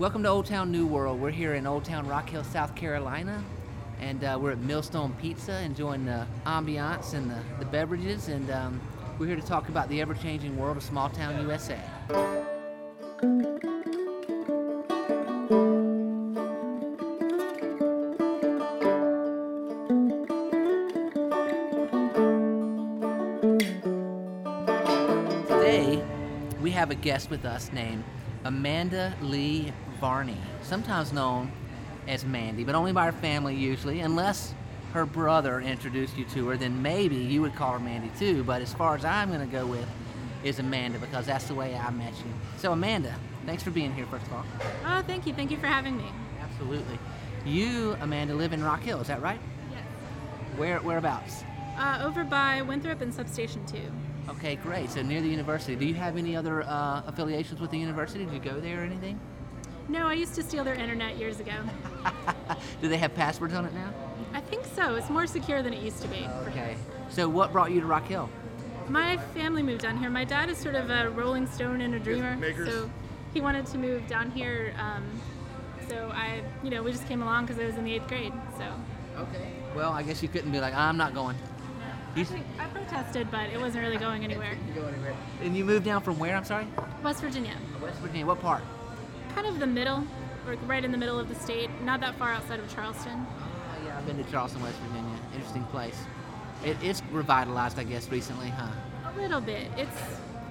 Welcome to Old Town New World. We're here in Old Town Rock Hill, South Carolina, and uh, we're at Millstone Pizza enjoying the ambiance and the, the beverages. And um, we're here to talk about the ever changing world of small town USA. Today, we have a guest with us named Amanda Leigh Varney, sometimes known as Mandy, but only by her family usually, unless her brother introduced you to her, then maybe you would call her Mandy too. But as far as I'm going to go with, is Amanda because that's the way I met you. So, Amanda, thanks for being here, first of all. Oh, thank you. Thank you for having me. Absolutely. You, Amanda, live in Rock Hill, is that right? Yes. Where Whereabouts? Uh, over by Winthrop and Substation 2. Okay, great. So near the university. Do you have any other uh, affiliations with the university? Did you go there or anything? No, I used to steal their internet years ago. Do they have passwords on it now? I think so. It's more secure than it used to be. Okay. So what brought you to Rock Hill? My family moved down here. My dad is sort of a rolling stone and a dreamer. makers. So he wanted to move down here. Um, so I, you know, we just came along because I was in the eighth grade. So Okay. Well, I guess you couldn't be like, I'm not going. You Actually, I protested, but it wasn't really going anywhere. go anywhere. And you moved down from where? I'm sorry. West Virginia, West Virginia. What part? Kind of the middle, or right in the middle of the state, not that far outside of Charleston. Oh, yeah, I've been to Charleston, West Virginia. Interesting place. It, it's revitalized, I guess, recently, huh? A little bit. It's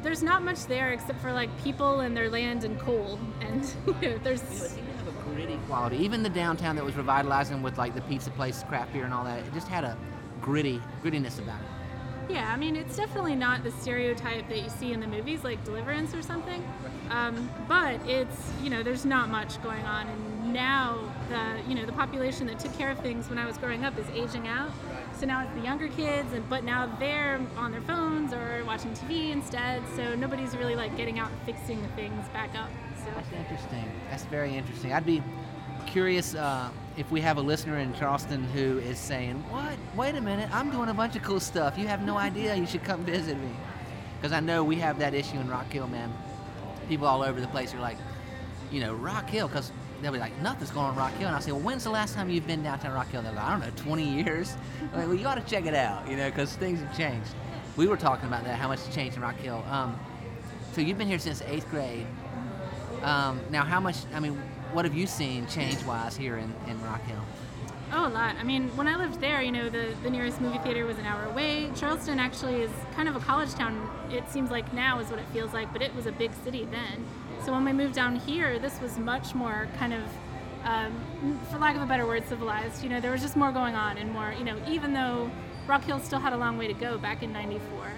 there's not much there except for like people and their land and coal, and you know, You know, it there's seemed to have a gritty quality. Even the downtown that was revitalizing with like the pizza place, craft beer, and all that, it just had a gritty grittiness about it. Yeah. I mean, it's definitely not the stereotype that you see in the movies like Deliverance or something, um, but it's you know there's not much going on, and now the you know the population that took care of things when I was growing up is aging out. So now it's the younger kids, and but now they're on their phones or watching TV instead. So nobody's really like getting out and fixing the things back up. So That's interesting. That's very interesting. I'd be curious uh, if we have a listener in Charleston who is saying, "What? Wait a minute! I'm doing a bunch of cool stuff. You have no idea. You should come visit me." Because I know we have that issue in Rock Hill, man. People all over the place are like, you know, Rock Hill, because they'll be like, nothing's going on in Rock Hill. And I say, well, when's the last time you've been downtown Rock Hill? They're like, I don't know, 20 years. I'm like, well, you ought to check it out, you know, because things have changed. We were talking about that, how much has changed in Rock Hill. Um, so you've been here since eighth grade. Um, now, how much? I mean, what have you seen change-wise here in, in Rock Hill? Oh, a lot. I mean, when I lived there, you know, the, the nearest movie theater was an hour away. Charleston actually is kind of a college town. It seems like now is what it feels like, but it was a big city then. So when we moved down here, this was much more kind of, um, for lack of a better word, civilized. You know, there was just more going on and more, you know, even though Rock Hill still had a long way to go back in 94.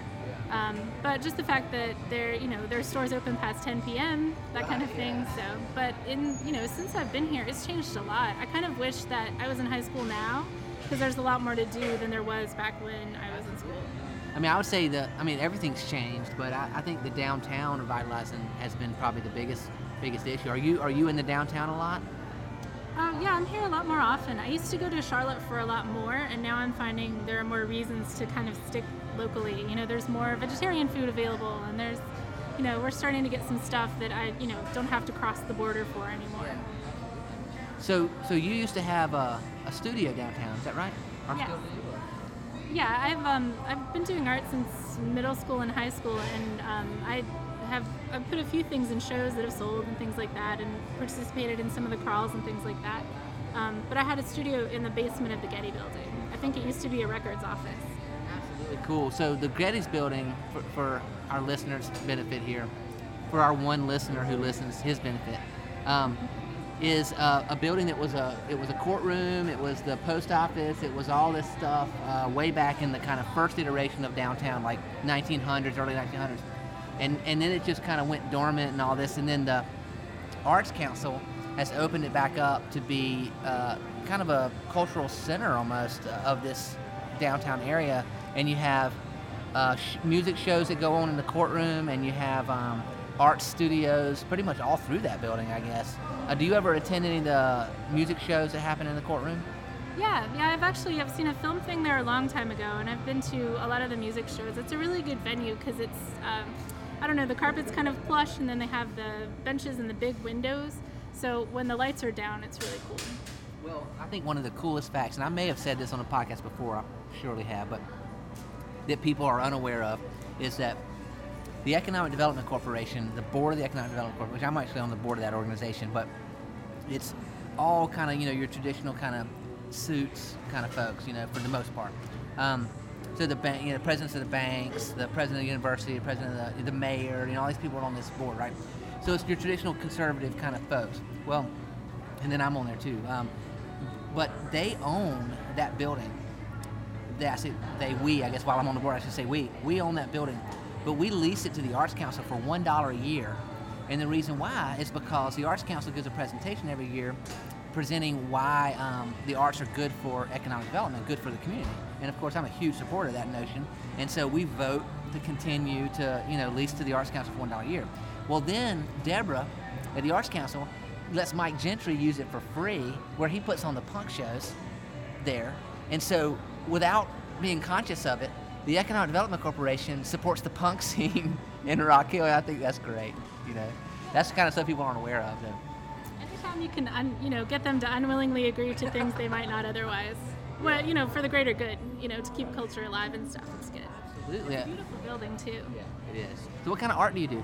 Um, but just the fact that their, you know, their stores open past 10 p.m., that kind of thing. So, but in, you know, since I've been here, it's changed a lot. I kind of wish that I was in high school now, because there's a lot more to do than there was back when I was in school. I mean, I would say that. I mean, everything's changed, but I, I think the downtown revitalizing has been probably the biggest biggest issue. Are you are you in the downtown a lot? Uh, yeah, I'm here a lot more often. I used to go to Charlotte for a lot more, and now I'm finding there are more reasons to kind of stick locally. You know, there's more vegetarian food available, and there's, you know, we're starting to get some stuff that I, you know, don't have to cross the border for anymore. So so you used to have a, a studio downtown, is that right? Yes. still? Yeah, I've um, I've been doing art since middle school and high school, and um, I have I've put a few things in shows that have sold and things like that, and participated in some of the crawls and things like that. Um, but I had a studio in the basement of the Getty Building. I think it used to be a records office. Absolutely cool. So the Gettys building, for, for our listeners' benefit here, for our one listener who listens, his benefit, um, is uh, a building that was a it was a courtroom, it was the post office, it was all this stuff uh, way back in the kind of first iteration of downtown, like 1900s, early 1900s, and and then it just kind of went dormant and all this, and then the Arts Council has opened it back up to be uh, kind of a cultural center almost of this downtown area. And you have uh, sh- music shows that go on in the courtroom, and you have um, art studios pretty much all through that building, I guess. Uh, do you ever attend any of the music shows that happen in the courtroom? Yeah, yeah, I've actually I've seen a film thing there a long time ago, and I've been to a lot of the music shows. It's a really good venue because it's um, I don't know the carpet's kind of plush, and then they have the benches and the big windows. So when the lights are down, it's really cool. Well, I think one of the coolest facts, and I may have said this on a podcast before, I surely have, but that people are unaware of is that the Economic Development Corporation, the board of the Economic Development Corporation, which I'm actually on the board of that organization, but it's all kind of, you know, your traditional kind of suits kind of folks, you know, for the most part. Um, so the bank, you know, presidents of the banks, the president of the university, the president of the, the mayor, you know, all these people are on this board, right? So it's your traditional conservative kind of folks. Well, and then I'm on there too. Um, but they own that building. They, I say they, we, I guess while I'm on the board, I should say we. We own that building, but we lease it to the Arts Council for one dollar a year. And the reason why is because the Arts Council gives a presentation every year presenting why um, the arts are good for economic development, good for the community. And of course, I'm a huge supporter of that notion. And so we vote to continue to, you know, lease to the Arts Council for one dollar a year. Well, then Deborah at the Arts Council lets Mike Gentry use it for free, where he puts on the punk shows there. And so, without being conscious of it, the Economic Development Corporation supports the punk scene in Rock Hill. I think that's great. You know, that's the kind of stuff people aren't aware of. Though. Anytime you can, un, you know, get them to unwillingly agree to things they might not otherwise. Well, you know, for the greater good, you know, to keep culture alive and stuff. It's good. Absolutely. It's a beautiful building too. Yeah, it is. So, what kind of art do you do?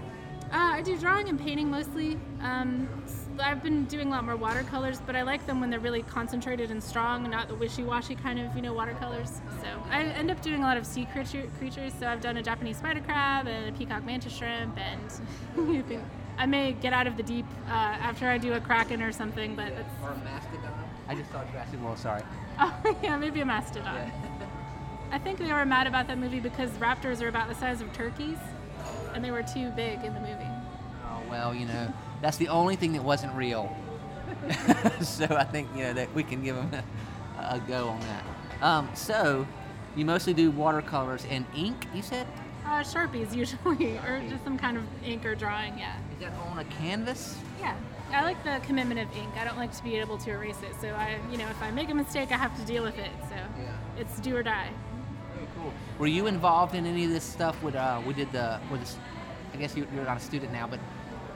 Uh, I do drawing and painting mostly. Um, I've been doing a lot more watercolors, but I like them when they're really concentrated and strong, not the wishy-washy kind of, you know, watercolors. So I end up doing a lot of sea creature, creatures. So I've done a Japanese spider crab and a peacock mantis shrimp, and I may get out of the deep uh, after I do a kraken or something. But it's or a mastodon. I just saw Jurassic World. Sorry. Oh yeah, maybe a mastodon. Yeah. I think they were mad about that movie because raptors are about the size of turkeys and they were too big in the movie. Oh well, you know, that's the only thing that wasn't real. so I think you know that we can give them a, a go on that. Um, so you mostly do watercolors and ink, you said? Uh, Sharpies usually, or just some kind of ink or drawing. Yeah. Is that on a canvas? Yeah. I like the commitment of ink. I don't like to be able to erase it. So I, you know, if I make a mistake, I have to deal with it. So yeah. it's do or die. Cool. Were you involved in any of this stuff? With uh, we did the with, the, I guess you, are not a student now, but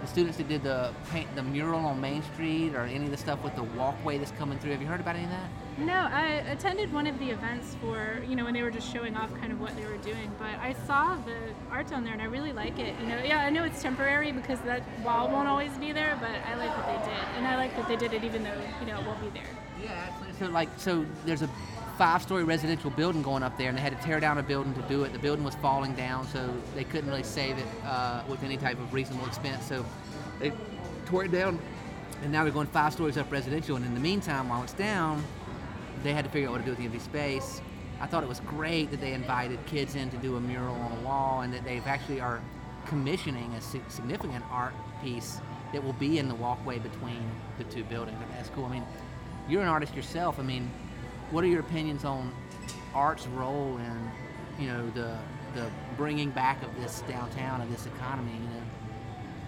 the students that did the paint the mural on Main Street, or any of the stuff with the walkway that's coming through. Have you heard about any of that? No, I attended one of the events for you know when they were just showing off kind of what they were doing. But I saw the art down there and I really like it. You know, yeah, I know it's temporary because that wall won't always be there, but I like what they did, and I like that they did it even though you know it won't be there. Yeah, actually, so like so there's a five-story residential building going up there, and they had to tear down a building to do it. The building was falling down, so they couldn't really save it uh, with any type of reasonable expense. So they tore it down, and now they're going five stories up residential. And in the meantime, while it's down, they had to figure out what to do with the empty space. I thought it was great that they invited kids in to do a mural on a wall, and that they actually are commissioning a significant art piece that will be in the walkway between the two buildings. That's cool. I mean, you're an artist yourself. I mean, what are your opinions on art's role in you know the the bringing back of this downtown of this economy you know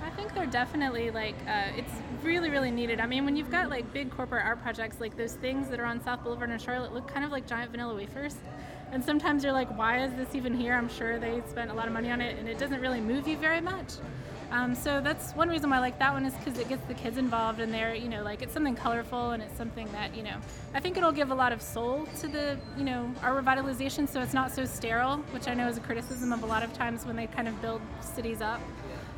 I think they're definitely like uh, it's really really needed. I mean, when you've got like big corporate art projects like those things that are on South Boulevard in Charlotte look kind of like giant vanilla wafers, and sometimes you're like, why is this even here? I'm sure they spent a lot of money on it, and it doesn't really move you very much. Um, so that's one reason why I like that one is because it gets the kids involved and they're, you know, like it's something colorful and it's something that, you know, I think it'll give a lot of soul to the, you know, our revitalization so it's not so sterile, which I know is a criticism of a lot of times when they kind of build cities up.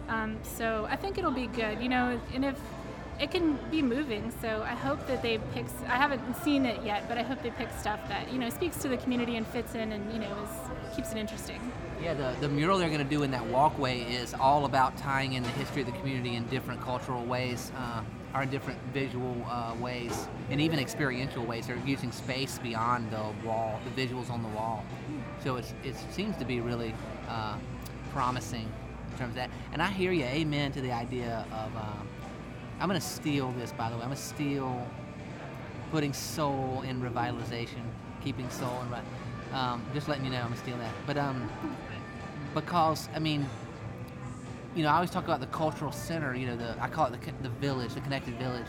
Um, so I think it'll be good, you know, and if it can be moving. So I hope that they pick. I haven't seen it yet, but I hope they pick stuff that you know speaks to the community and fits in, and you know is keeps it interesting. Yeah, the, the mural they're going to do in that walkway is all about tying in the history of the community in different cultural ways, uh, or in different visual uh, ways, and even experiential ways. They're using space beyond the wall, the visuals on the wall. So it's, it seems to be really uh, promising terms of that. And I hear you, amen to the idea of. Um, I'm going to steal this, by the way. I'm going to steal putting soul in revitalization, keeping soul in. Um, just letting you know, I'm gonna steal that. But um, because I mean, you know, I always talk about the cultural center. You know, the I call it the the village, the connected village.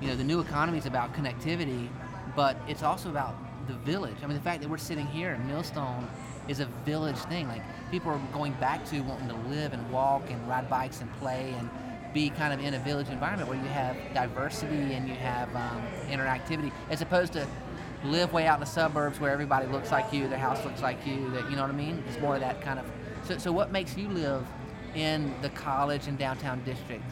You know, the new economy is about connectivity, but it's also about the village. I mean, the fact that we're sitting here in Millstone is a village thing. Like people are going back to wanting to live and walk and ride bikes and play and be kind of in a village environment where you have diversity and you have um, interactivity, as opposed to live way out in the suburbs where everybody looks like you, their house looks like you. That you know what I mean? It's more of that kind of. So, so what makes you live in the college and downtown district?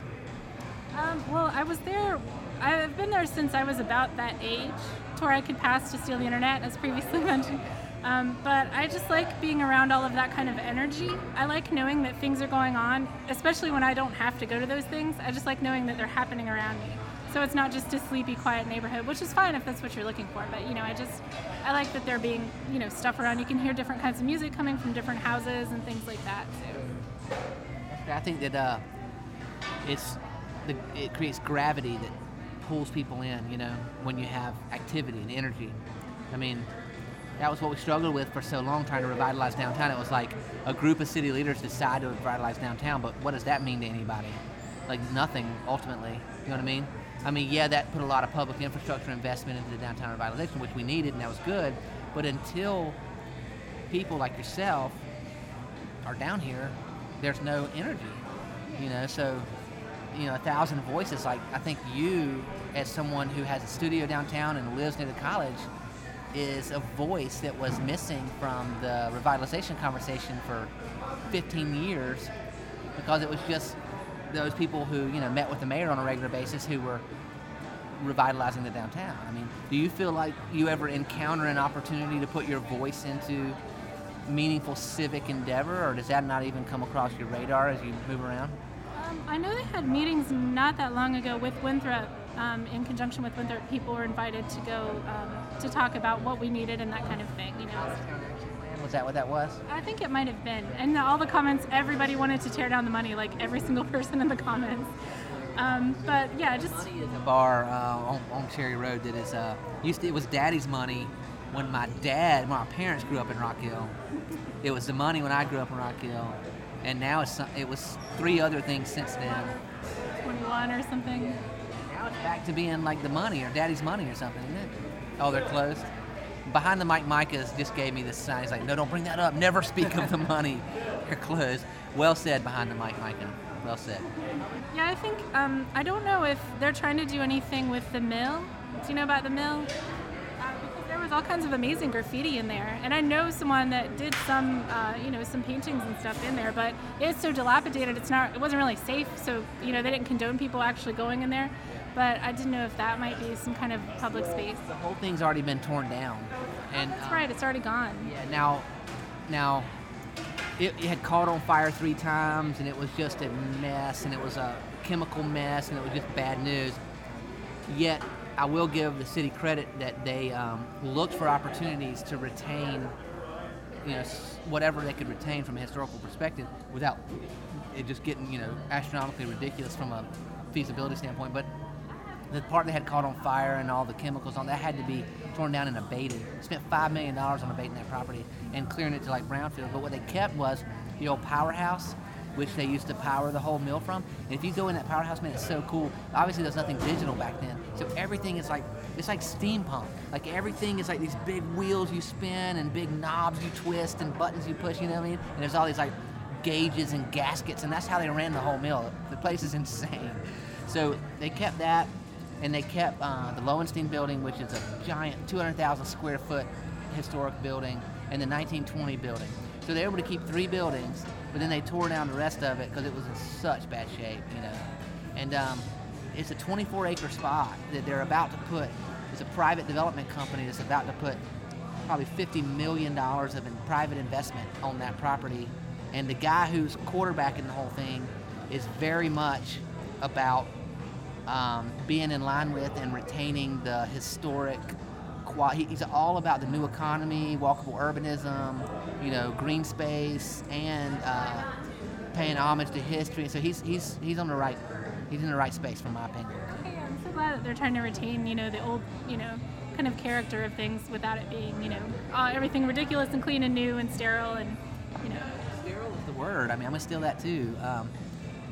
Um, well, I was there. I've been there since I was about that age, to where I could pass to steal the internet, as previously mentioned. Um, but I just like being around all of that kind of energy. I like knowing that things are going on, especially when I don't have to go to those things. I just like knowing that they're happening around me. So it's not just a sleepy, quiet neighborhood, which is fine if that's what you're looking for. But you know, I just I like that there being you know stuff around. You can hear different kinds of music coming from different houses and things like that. So. I think that uh, it's the, it creates gravity that pulls people in. You know, when you have activity and energy. I mean, that was what we struggled with for so long trying to revitalize downtown. It was like a group of city leaders decide to revitalize downtown, but what does that mean to anybody? Like nothing ultimately. You know what I mean? I mean, yeah, that put a lot of public infrastructure investment into the downtown revitalization, which we needed, and that was good. But until people like yourself are down here, there's no energy. You know, so you know, a thousand voices. Like I think you, as someone who has a studio downtown and lives near the college, is a voice that was missing from the revitalization conversation for 15 years because it was just those people who you know met with the mayor on a regular basis who were revitalizing the downtown. I mean, do you feel like you ever encounter an opportunity to put your voice into meaningful civic endeavor, or does that not even come across your radar as you move around? Um, I know they had meetings not that long ago with Winthrop. Um, in conjunction with Winthrop, people were invited to go um, to talk about what we needed and that kind of thing. You know. Was that what that was? I think it might have been. And all the comments, everybody wanted to tear down the money, like every single person in the comments. Um, but yeah, just a bar uh, on, on Cherry Road that is uh, used to, it was Daddy's money when my dad, when my parents grew up in Rock Hill. It was the money when I grew up in Rock Hill, and now it's it was three other things since then. 21 or something. Back to being like the money or Daddy's money or something, isn't it? Oh, they're closed behind the mic Micah just gave me this sign. He's like, no, don't bring that up. Never speak of the money. You're closed. Well said behind the mic, Micah. Well said. Yeah, I think um, I don't know if they're trying to do anything with the mill. Do you know about the mill? Uh, was all kinds of amazing graffiti in there, and I know someone that did some, uh, you know, some paintings and stuff in there. But it's so dilapidated, it's not, it wasn't really safe. So you know, they didn't condone people actually going in there but I didn't know if that might be some kind of public space. The whole thing's already been torn down. And, That's um, right, it's already gone. Yeah, now, now, it, it, had caught on fire three times, and it was just a mess, and it was a chemical mess, and it was just bad news. Yet, I will give the city credit that they um, looked for opportunities to retain, you know, whatever they could retain from a historical perspective without it just getting, you know, astronomically ridiculous from a feasibility standpoint. But the part that had caught on fire and all the chemicals on that had to be torn down and abated. Spent five million dollars on abating that property and clearing it to like brownfield. But what they kept was the old powerhouse, which they used to power the whole mill from. And if you go in that powerhouse, man, it's so cool. Obviously, there's nothing digital back then, so everything is like it's like steampunk. Like everything is like these big wheels you spin and big knobs you twist and buttons you push. You know what I mean? And there's all these like gauges and gaskets, and that's how they ran the whole mill. The place is insane. So they kept that and they kept uh, the Lowenstein building, which is a giant 200,000 square foot historic building, and the 1920 building. So they were able to keep three buildings, but then they tore down the rest of it because it was in such bad shape, you know. And um, it's a 24 acre spot that they're about to put. It's a private development company that's about to put probably 50 million dollars of in private investment on that property. And the guy who's quarterbacking the whole thing is very much about um, being in line with and retaining the historic he's all about the new economy, walkable urbanism, you know, green space, and uh, paying homage to history. So he's he's he's on the right he's in the right space, from my opinion. Yeah, I'm so glad that they're trying to retain, you know, the old, you know, kind of character of things without it being, you know, uh, everything ridiculous and clean and new and sterile and, you know. Sterile is the word. I mean, I'm gonna steal that too. Um,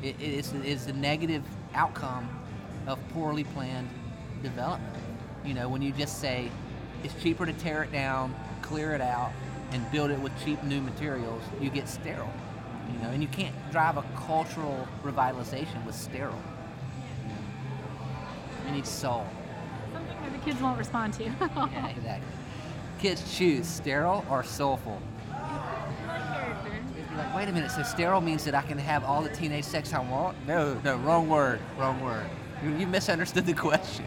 it, it's it's the negative outcome of poorly planned development. You know, when you just say it's cheaper to tear it down, clear it out, and build it with cheap new materials, you get sterile. You know, and you can't drive a cultural revitalization with sterile. You, need soul. Something that the kids won't respond to. yeah, exactly. Kids choose sterile or soulful. If you're like, wait a minute, so sterile means that I can have all the teenage sex I want? No, no, wrong word, wrong word. You, misunderstood the question.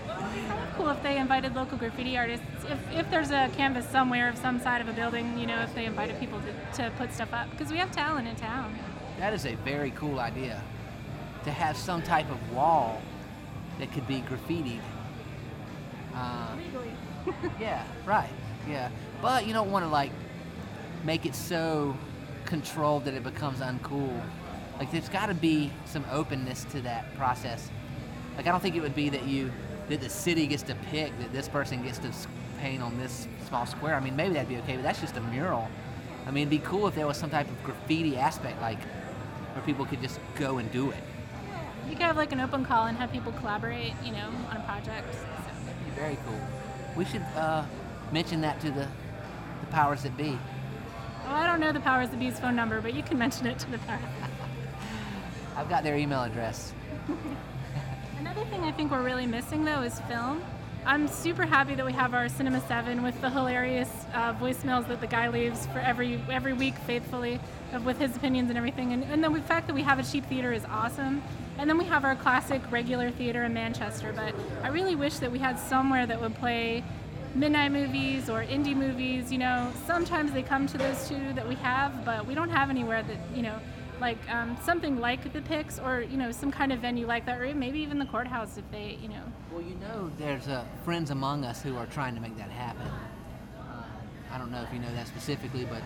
cool if they invited local graffiti artists. If, if there's a canvas somewhere of some side of a building, you know, if they invited people to, to put stuff up, because we have talent in town. That is a very cool idea. To have some type of wall that could be graffitied. Uh, yeah, right. Yeah, but you don't want to like make it so controlled that it becomes uncool. Like there's got to be some openness to that process. Like I don't think it would be that you that the city gets to pick that this person gets to paint on this small square. I mean, maybe that'd be okay, but that's just a mural. I mean, it'd be cool if there was some type of graffiti aspect, like where people could just go and do it. You could have like an open call and have people collaborate, you know, on a project. So. That'd be very cool. We should uh, mention that to the the powers that be. Well, I don't know the powers that be's phone number, but you can mention it to the powers. I've got their email address. Another thing I think we're really missing though is film. I'm super happy that we have our Cinema 7 with the hilarious uh, voicemails that the guy leaves for every every week faithfully of, with his opinions and everything. And, and the fact that we have a cheap theater is awesome. And then we have our classic regular theater in Manchester. But I really wish that we had somewhere that would play midnight movies or indie movies. You know, sometimes they come to those two that we have, but we don't have anywhere that, you know, like um, something like the Pix or you know some kind of venue like that, or maybe even the courthouse if they you know. Well, you know, there's uh, friends among us who are trying to make that happen. Uh, I don't know if you know that specifically, but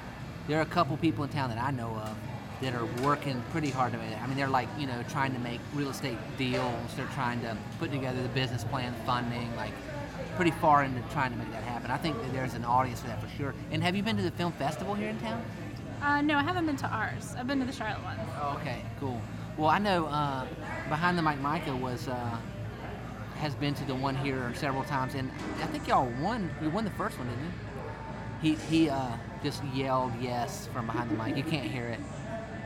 there are a couple people in town that I know of that are working pretty hard to make it. I mean, they're like you know trying to make real estate deals. They're trying to put together the business plan, funding, like pretty far into trying to make that happen. I think that there's an audience for that for sure. And have you been to the film festival here in town? Uh, no, I haven't been to ours. I've been to the Charlotte one. Oh, okay, cool. Well, I know uh, behind the mic, Micah was uh, has been to the one here several times, and I think y'all won. You won the first one, didn't you? He he uh, just yelled yes from behind the mic. You can't hear it.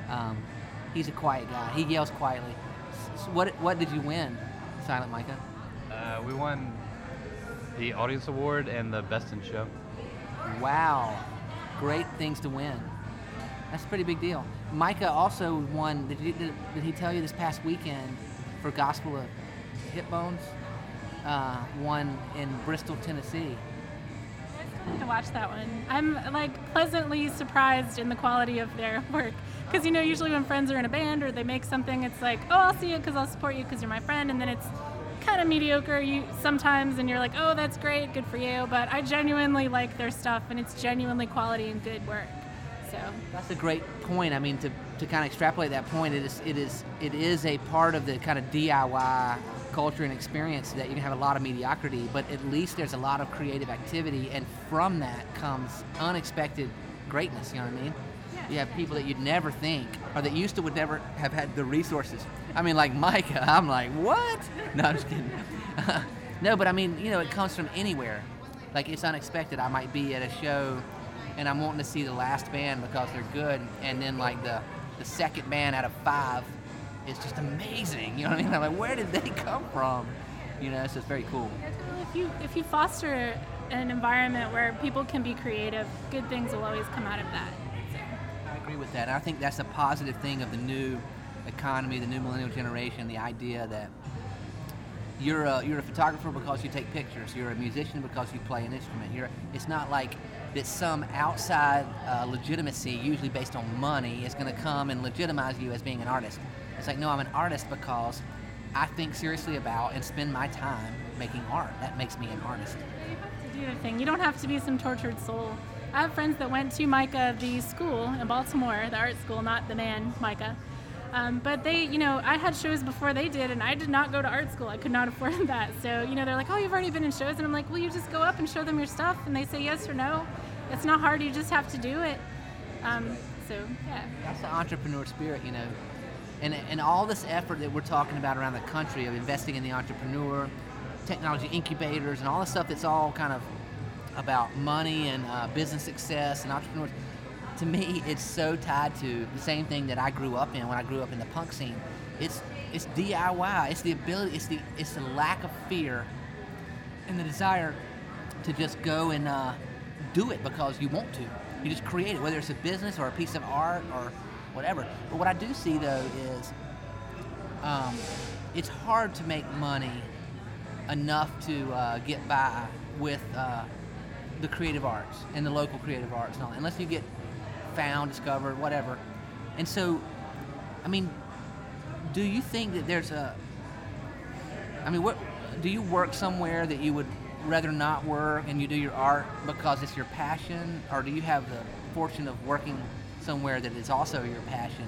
Um, he's a quiet guy. He yells quietly. So what what did you win, Silent Micah? Uh, we won the audience award and the best in show. Wow, great things to win. That's a pretty big deal. Micah also won. Did he, did, did he tell you this past weekend for Gospel of Hip Bones? Uh, won in Bristol, Tennessee. I to watch that one. I'm like pleasantly surprised in the quality of their work. Because you know, usually when friends are in a band or they make something, it's like, oh, I'll see you because I'll support you because you're my friend, and then it's kind of mediocre you sometimes, and you're like, oh, that's great, good for you. But I genuinely like their stuff, and it's genuinely quality and good work. So that's a great point. I mean, to, to kind of extrapolate that point, it is it is it is a part of the kind of DIY culture and experience that you can have a lot of mediocrity, but at least there's a lot of creative activity, and from that comes unexpected greatness. You know what I mean? You have people that you'd never think, or that used to would never have had the resources. I mean, like Micah, I'm like, what? No, I'm just kidding. no, but I mean, you know, it comes from anywhere. Like it's unexpected. I might be at a show and I'm wanting to see the last band because they're good, and then like the the second band out of five is just amazing. You know what I mean? I'm like, where did they come from? You know, so it's very cool. If you if you foster an environment where people can be creative, good things will always come out of that. So. I agree with that. And I think that's a positive thing of the new economy, the new millennial generation, the idea that you're a, you're a photographer because you take pictures. You're a musician because you play an instrument. You're, it's not like that some outside uh, legitimacy, usually based on money, is going to come and legitimize you as being an artist. It's like, no, I'm an artist because I think seriously about and spend my time making art. That makes me an artist. You have to do the thing. You don't have to be some tortured soul. I have friends that went to MICA, the school in Baltimore, the art school, not the man, Micah. Um, but they, you know, I had shows before they did, and I did not go to art school. I could not afford that. So, you know, they're like, oh, you've already been in shows. And I'm like, well, you just go up and show them your stuff, and they say yes or no. It's not hard, you just have to do it. Um, so, yeah. That's the entrepreneur spirit, you know. And, and all this effort that we're talking about around the country of investing in the entrepreneur, technology incubators, and all the stuff that's all kind of about money and uh, business success and entrepreneurs to me, it's so tied to the same thing that I grew up in when I grew up in the punk scene. It's it's DIY. It's the ability. It's the it's the lack of fear and the desire to just go and uh, do it because you want to. You just create it, whether it's a business or a piece of art or whatever. But what I do see though is um, it's hard to make money enough to uh, get by with uh, the creative arts and the local creative arts and all, unless you get found, discovered, whatever. And so, I mean, do you think that there's a? I mean, what do you work somewhere that you would rather not work and you do your art because it's your passion, or do you have the fortune of working somewhere that is also your passion?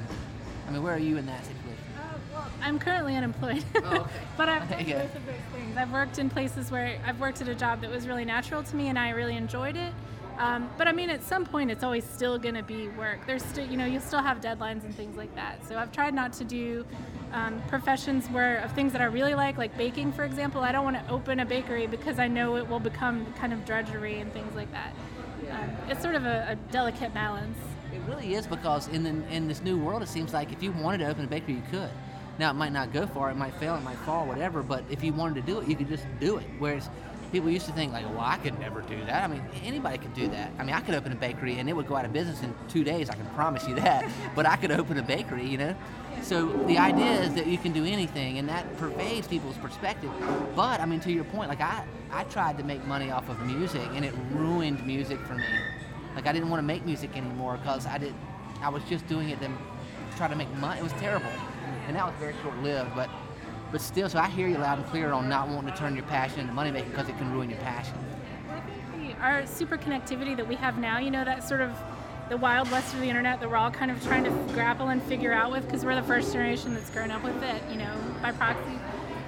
I mean, where are you in that situation? Uh, well, I'm currently unemployed. Oh, okay. but I've done both of those things. I've worked in places where I've worked at a job that was really natural to me and I really enjoyed it. Um, but I mean, at some point, it's always still going to be work. There's still, you know, you'll still have deadlines and things like that. So I've tried not to do um, professions where of things that I really like, like baking, for example. I don't want to open a bakery because I know it will become kind of drudgery and things like that. Um, it's sort of a, a delicate balance. It really is because in the, in this new world, it seems like if you wanted to open a bakery, you could. Now it might not go far, it might fail, it might fall, whatever. But if you wanted to do it, you could just do it. Whereas people used to think like, well, I could never do that. I mean, anybody could do that. I mean, I could open a bakery and it would go out of business in two days. I can promise you that. but I could open a bakery, you know. So the idea is that you can do anything, and that pervades people's perspective. But I mean, to your point, like I, I tried to make money off of music, and it ruined music for me. Like I didn't want to make music anymore because I did, I was just doing it to try to make money. It was terrible, and that was very short-lived. But, but still, so I hear you loud and clear on not wanting to turn your passion into money making because it can ruin your passion. Our super connectivity that we have now, you know, that sort of the wild west of the internet that we're all kind of trying to grapple and figure out with because we're the first generation that's grown up with it, you know, by proxy.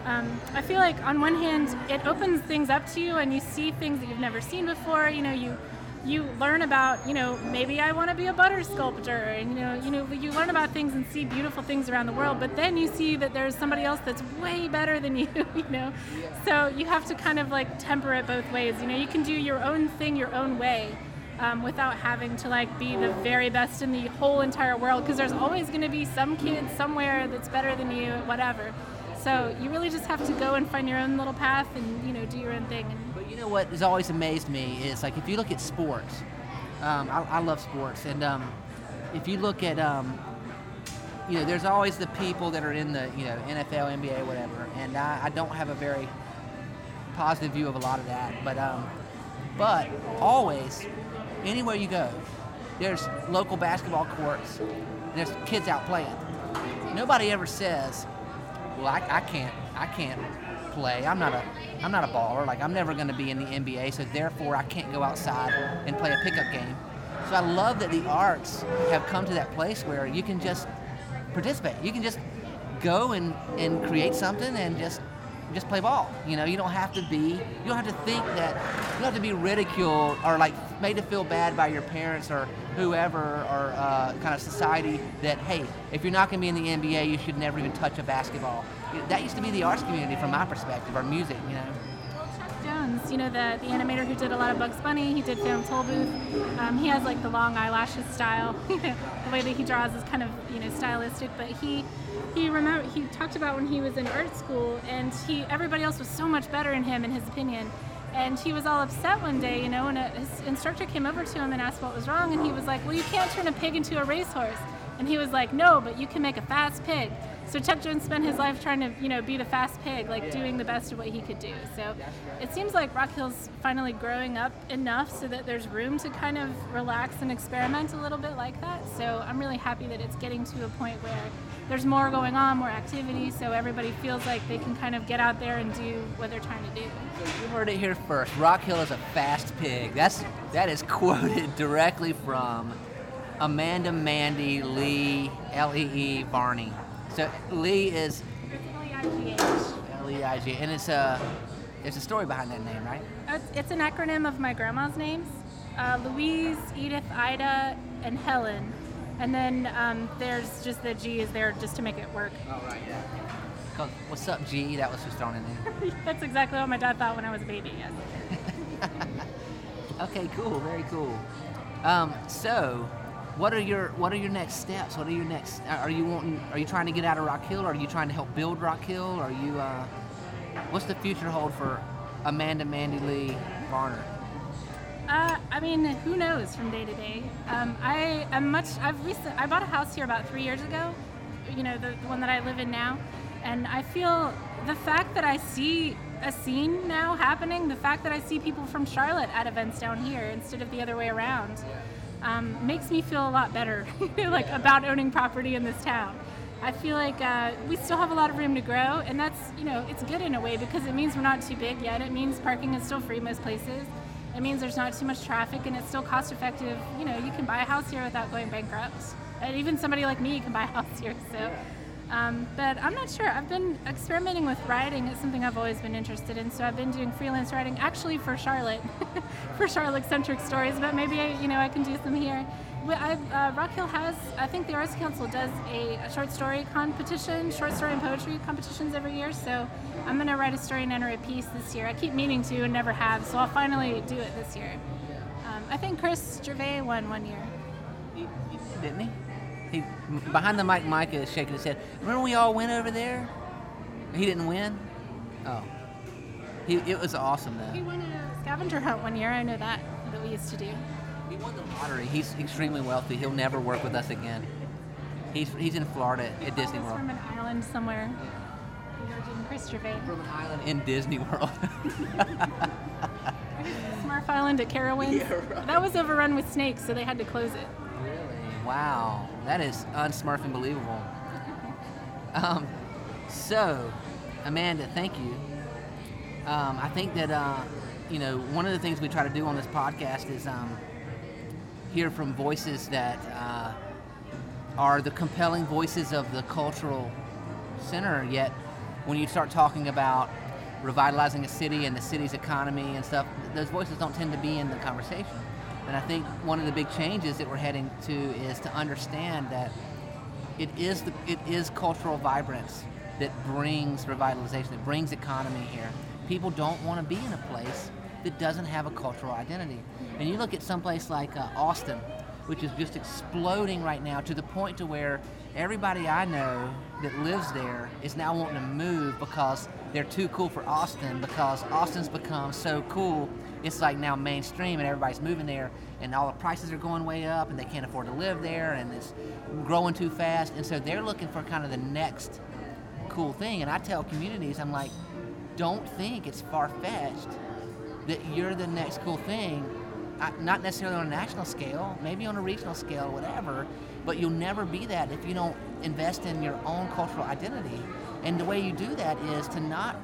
Um, I feel like on one hand, it opens things up to you and you see things that you've never seen before. You know, you you learn about, you know, maybe I want to be a butter sculptor, and you know, you know, you learn about things and see beautiful things around the world. But then you see that there's somebody else that's way better than you, you know. So you have to kind of like temper it both ways. You know, you can do your own thing your own way. Um, without having to like be the very best in the whole entire world because there's always going to be some kid somewhere that's better than you whatever so you really just have to go and find your own little path and you know do your own thing and you know what has always amazed me is like if you look at sports, um, I, I love sports, and um, if you look at, um, you know, there's always the people that are in the you know NFL, NBA, whatever, and I, I don't have a very positive view of a lot of that, but um, but always, anywhere you go, there's local basketball courts, and there's kids out playing. Nobody ever says, well, I, I can't, I can't play. I'm not a, I'm not a baller. Like I'm never going to be in the NBA, so therefore I can't go outside and play a pickup game. So I love that the arts have come to that place where you can just participate. You can just go and, and create something and just just play ball. You know, you don't have to be, you don't have to think that, you don't have to be ridiculed or like made to feel bad by your parents or whoever or uh, kind of society that, hey, if you're not going to be in the NBA, you should never even touch a basketball. That used to be the arts community from my perspective, or music, you know. Jones, you know, the, the animator who did a lot of Bugs Bunny, he did Phantom Tollbooth. Um, he has like the long eyelashes style. the way that he draws is kind of, you know, stylistic, but he he remember he talked about when he was in art school and he everybody else was so much better than him in his opinion. And he was all upset one day, you know, and a, his instructor came over to him and asked what was wrong, and he was like, "Well, you can't turn a pig into a racehorse." And he was like, "No, but you can make a fast pig." So Chuck Jones spent his life trying to, you know, be the fast pig, like doing the best of what he could do. So it seems like Rock Hill's finally growing up enough so that there's room to kind of relax and experiment a little bit like that. So I'm really happy that it's getting to a point where there's more going on, more activity, so everybody feels like they can kind of get out there and do what they're trying to do. You heard it here first. Rock Hill is a fast pig. That's that is quoted directly from Amanda Mandy Lee L E E Varney. So Lee is It's L E I G, and it's a there's a story behind that name, right? It's an acronym of my grandma's names uh, Louise, Edith, Ida, and Helen. And then um, there's just the G is there just to make it work. Oh right, yeah. What's up, G? That was just thrown in there. That's exactly what my dad thought when I was a baby, yes. Okay, cool, very cool. Um, so, what are your what are your next steps? What are your next? Are you wanting? Are you trying to get out of Rock Hill? Or are you trying to help build Rock Hill? Are you? Uh, what's the future hold for Amanda Mandy Leigh Varney? Uh, I mean, who knows from day to day. Um, I am much. I've recent. I bought a house here about three years ago. You know, the, the one that I live in now, and I feel the fact that I see a scene now happening, the fact that I see people from Charlotte at events down here instead of the other way around, um, makes me feel a lot better, like about owning property in this town. I feel like uh, we still have a lot of room to grow, and that's you know it's good in a way because it means we're not too big yet. It means parking is still free most places. It means there's not too much traffic, and it's still cost effective. You know, you can buy a house here without going bankrupt, and even somebody like me can buy a house here. So. Um, but I'm not sure. I've been experimenting with writing. It's something I've always been interested in. So I've been doing freelance writing, actually for Charlotte, for Charlotte-centric stories. But maybe I, you know I can do some here. Uh, Rock Hill has, I think the Arts Council does a, a, short story competition, short story and poetry competitions every year. So I'm going to write a story and enter a piece this year. I keep meaning to and never have, so I'll finally do it this year. Um, I think Chris Gervais won one year. He, he, didn't he? He behind the mic, Micah is shaking his head. Remember we all went over there? He didn't win. Oh, he it was awesome though. He won a scavenger hunt one year. I know that that we used to do. He won the lottery. He's extremely wealthy. He'll never work with us again. He's he's in Florida at Disney World. From an island somewhere. From an island in Disney World. Smurf Island at Carowinds. Yeah, right. That was overrun with snakes, so they had to close it. Really? Wow. That is unsmurfing believable. Um, so, Amanda, thank you. Um, I think that, uh, you know, one of the things we try to do on this podcast is um, hear from voices that uh, are the compelling voices of the cultural center, yet when you start talking about revitalizing a city and the city's economy and stuff, those voices don't tend to be in the conversation. And I think one of the big changes that we're heading to is to understand that it is the, it is cultural vibrance that brings revitalization, that brings economy here. People don't want to be in a place that doesn't have a cultural identity. And you look at someplace like uh, Austin, which is just exploding right now to the point to where everybody I know that lives there is now wanting to move because they're too cool for Austin because Austin's become so cool. It's like now mainstream and everybody's moving there and all the prices are going way up and they can't afford to live there and it's growing too fast. And so they're looking for kind of the next cool thing. And I tell communities, I'm like, don't think it's far fetched that you're the next cool thing not necessarily on a national scale, maybe on a regional scale, whatever, but you'll never be that if you don't invest in your own cultural identity. And the way you do that is to not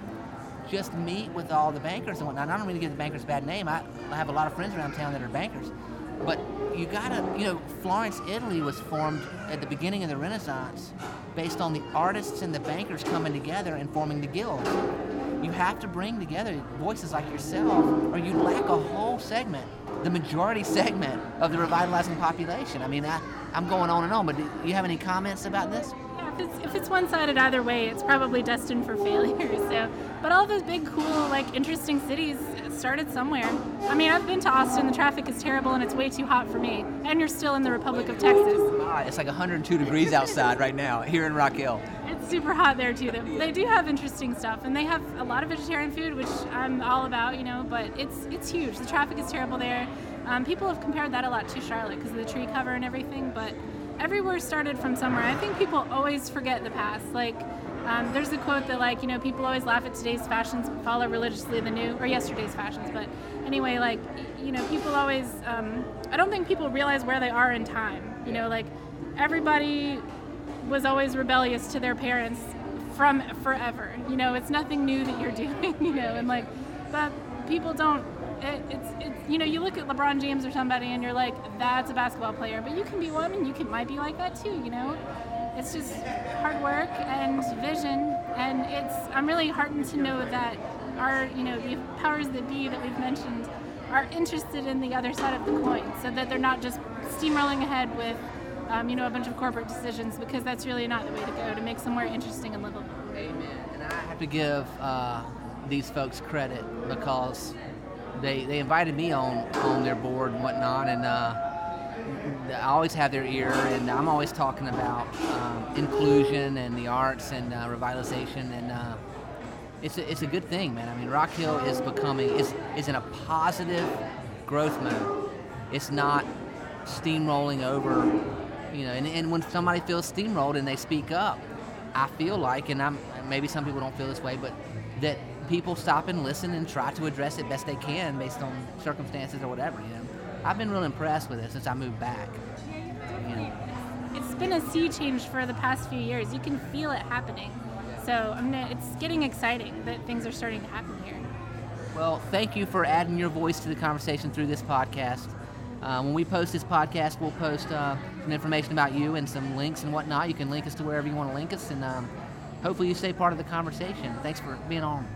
just meet with all the bankers and whatnot. I don't mean to give the bankers a bad name. I, I have a lot of friends around town that are bankers. But you gotta, you know, Florence, Italy was formed at the beginning of the Renaissance based on the artists and the bankers coming together and forming the guilds. You have to bring together voices like yourself, or you lack a whole segment the majority segment of the revitalizing population. I mean, I, I'm going on and on, but do you have any comments about this? If it's, if it's one-sided either way, it's probably destined for failure. So, but all those big, cool, like interesting cities started somewhere. I mean, I've been to Austin. The traffic is terrible, and it's way too hot for me. And you're still in the Republic of Texas. It's like 102 degrees outside right now here in Rock Hill. It's super hot there too. They do have interesting stuff, and they have a lot of vegetarian food, which I'm all about, you know. But it's it's huge. The traffic is terrible there. Um, people have compared that a lot to Charlotte because of the tree cover and everything, but everywhere started from somewhere. I think people always forget the past. Like, um, there's a quote that, like, you know, people always laugh at today's fashions, but follow religiously the new, or yesterday's fashions. But anyway, like, you know, people always, um, I don't think people realize where they are in time. You know, like, everybody was always rebellious to their parents from forever. You know, it's nothing new that you're doing, you know, and like, but people don't it, it's, it's you know you look at LeBron James or somebody and you're like that's a basketball player, but you can be one and you can might be like that too. You know, it's just hard work and vision, and it's I'm really heartened to know that our you know the powers that be that we've mentioned are interested in the other side of the coin, so that they're not just steamrolling ahead with um, you know a bunch of corporate decisions because that's really not the way to go to make somewhere interesting and livable. Amen. And I have to give uh, these folks credit because they they invited me on on their board and whatnot, and uh, I always have their ear, and I'm always talking about um, inclusion and the arts and uh, revitalization, and uh, it's a, it's a good thing, man. I mean, Rock Hill is becoming is is in a positive growth mode. It's not steamrolling over, you know. And, and when somebody feels steamrolled and they speak up, I feel like, and I'm maybe some people don't feel this way, but that people stop and listen and try to address it best they can based on circumstances or whatever. You know, I've been real impressed with it since I moved back. You know. It's been a sea change for the past few years. You can feel it happening. So I mean, it's getting exciting that things are starting to happen here. Well, thank you for adding your voice to the conversation through this podcast. Uh, when we post this podcast, we'll post uh, some information about you and some links and whatnot. You can link us to wherever you want to link us, and um, hopefully you stay part of the conversation. Thanks for being on.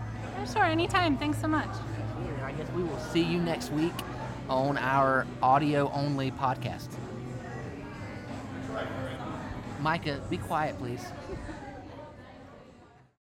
Sure, anytime. Thanks so much. I guess we will see you next week on our audio only podcast. Micah, be quiet, please.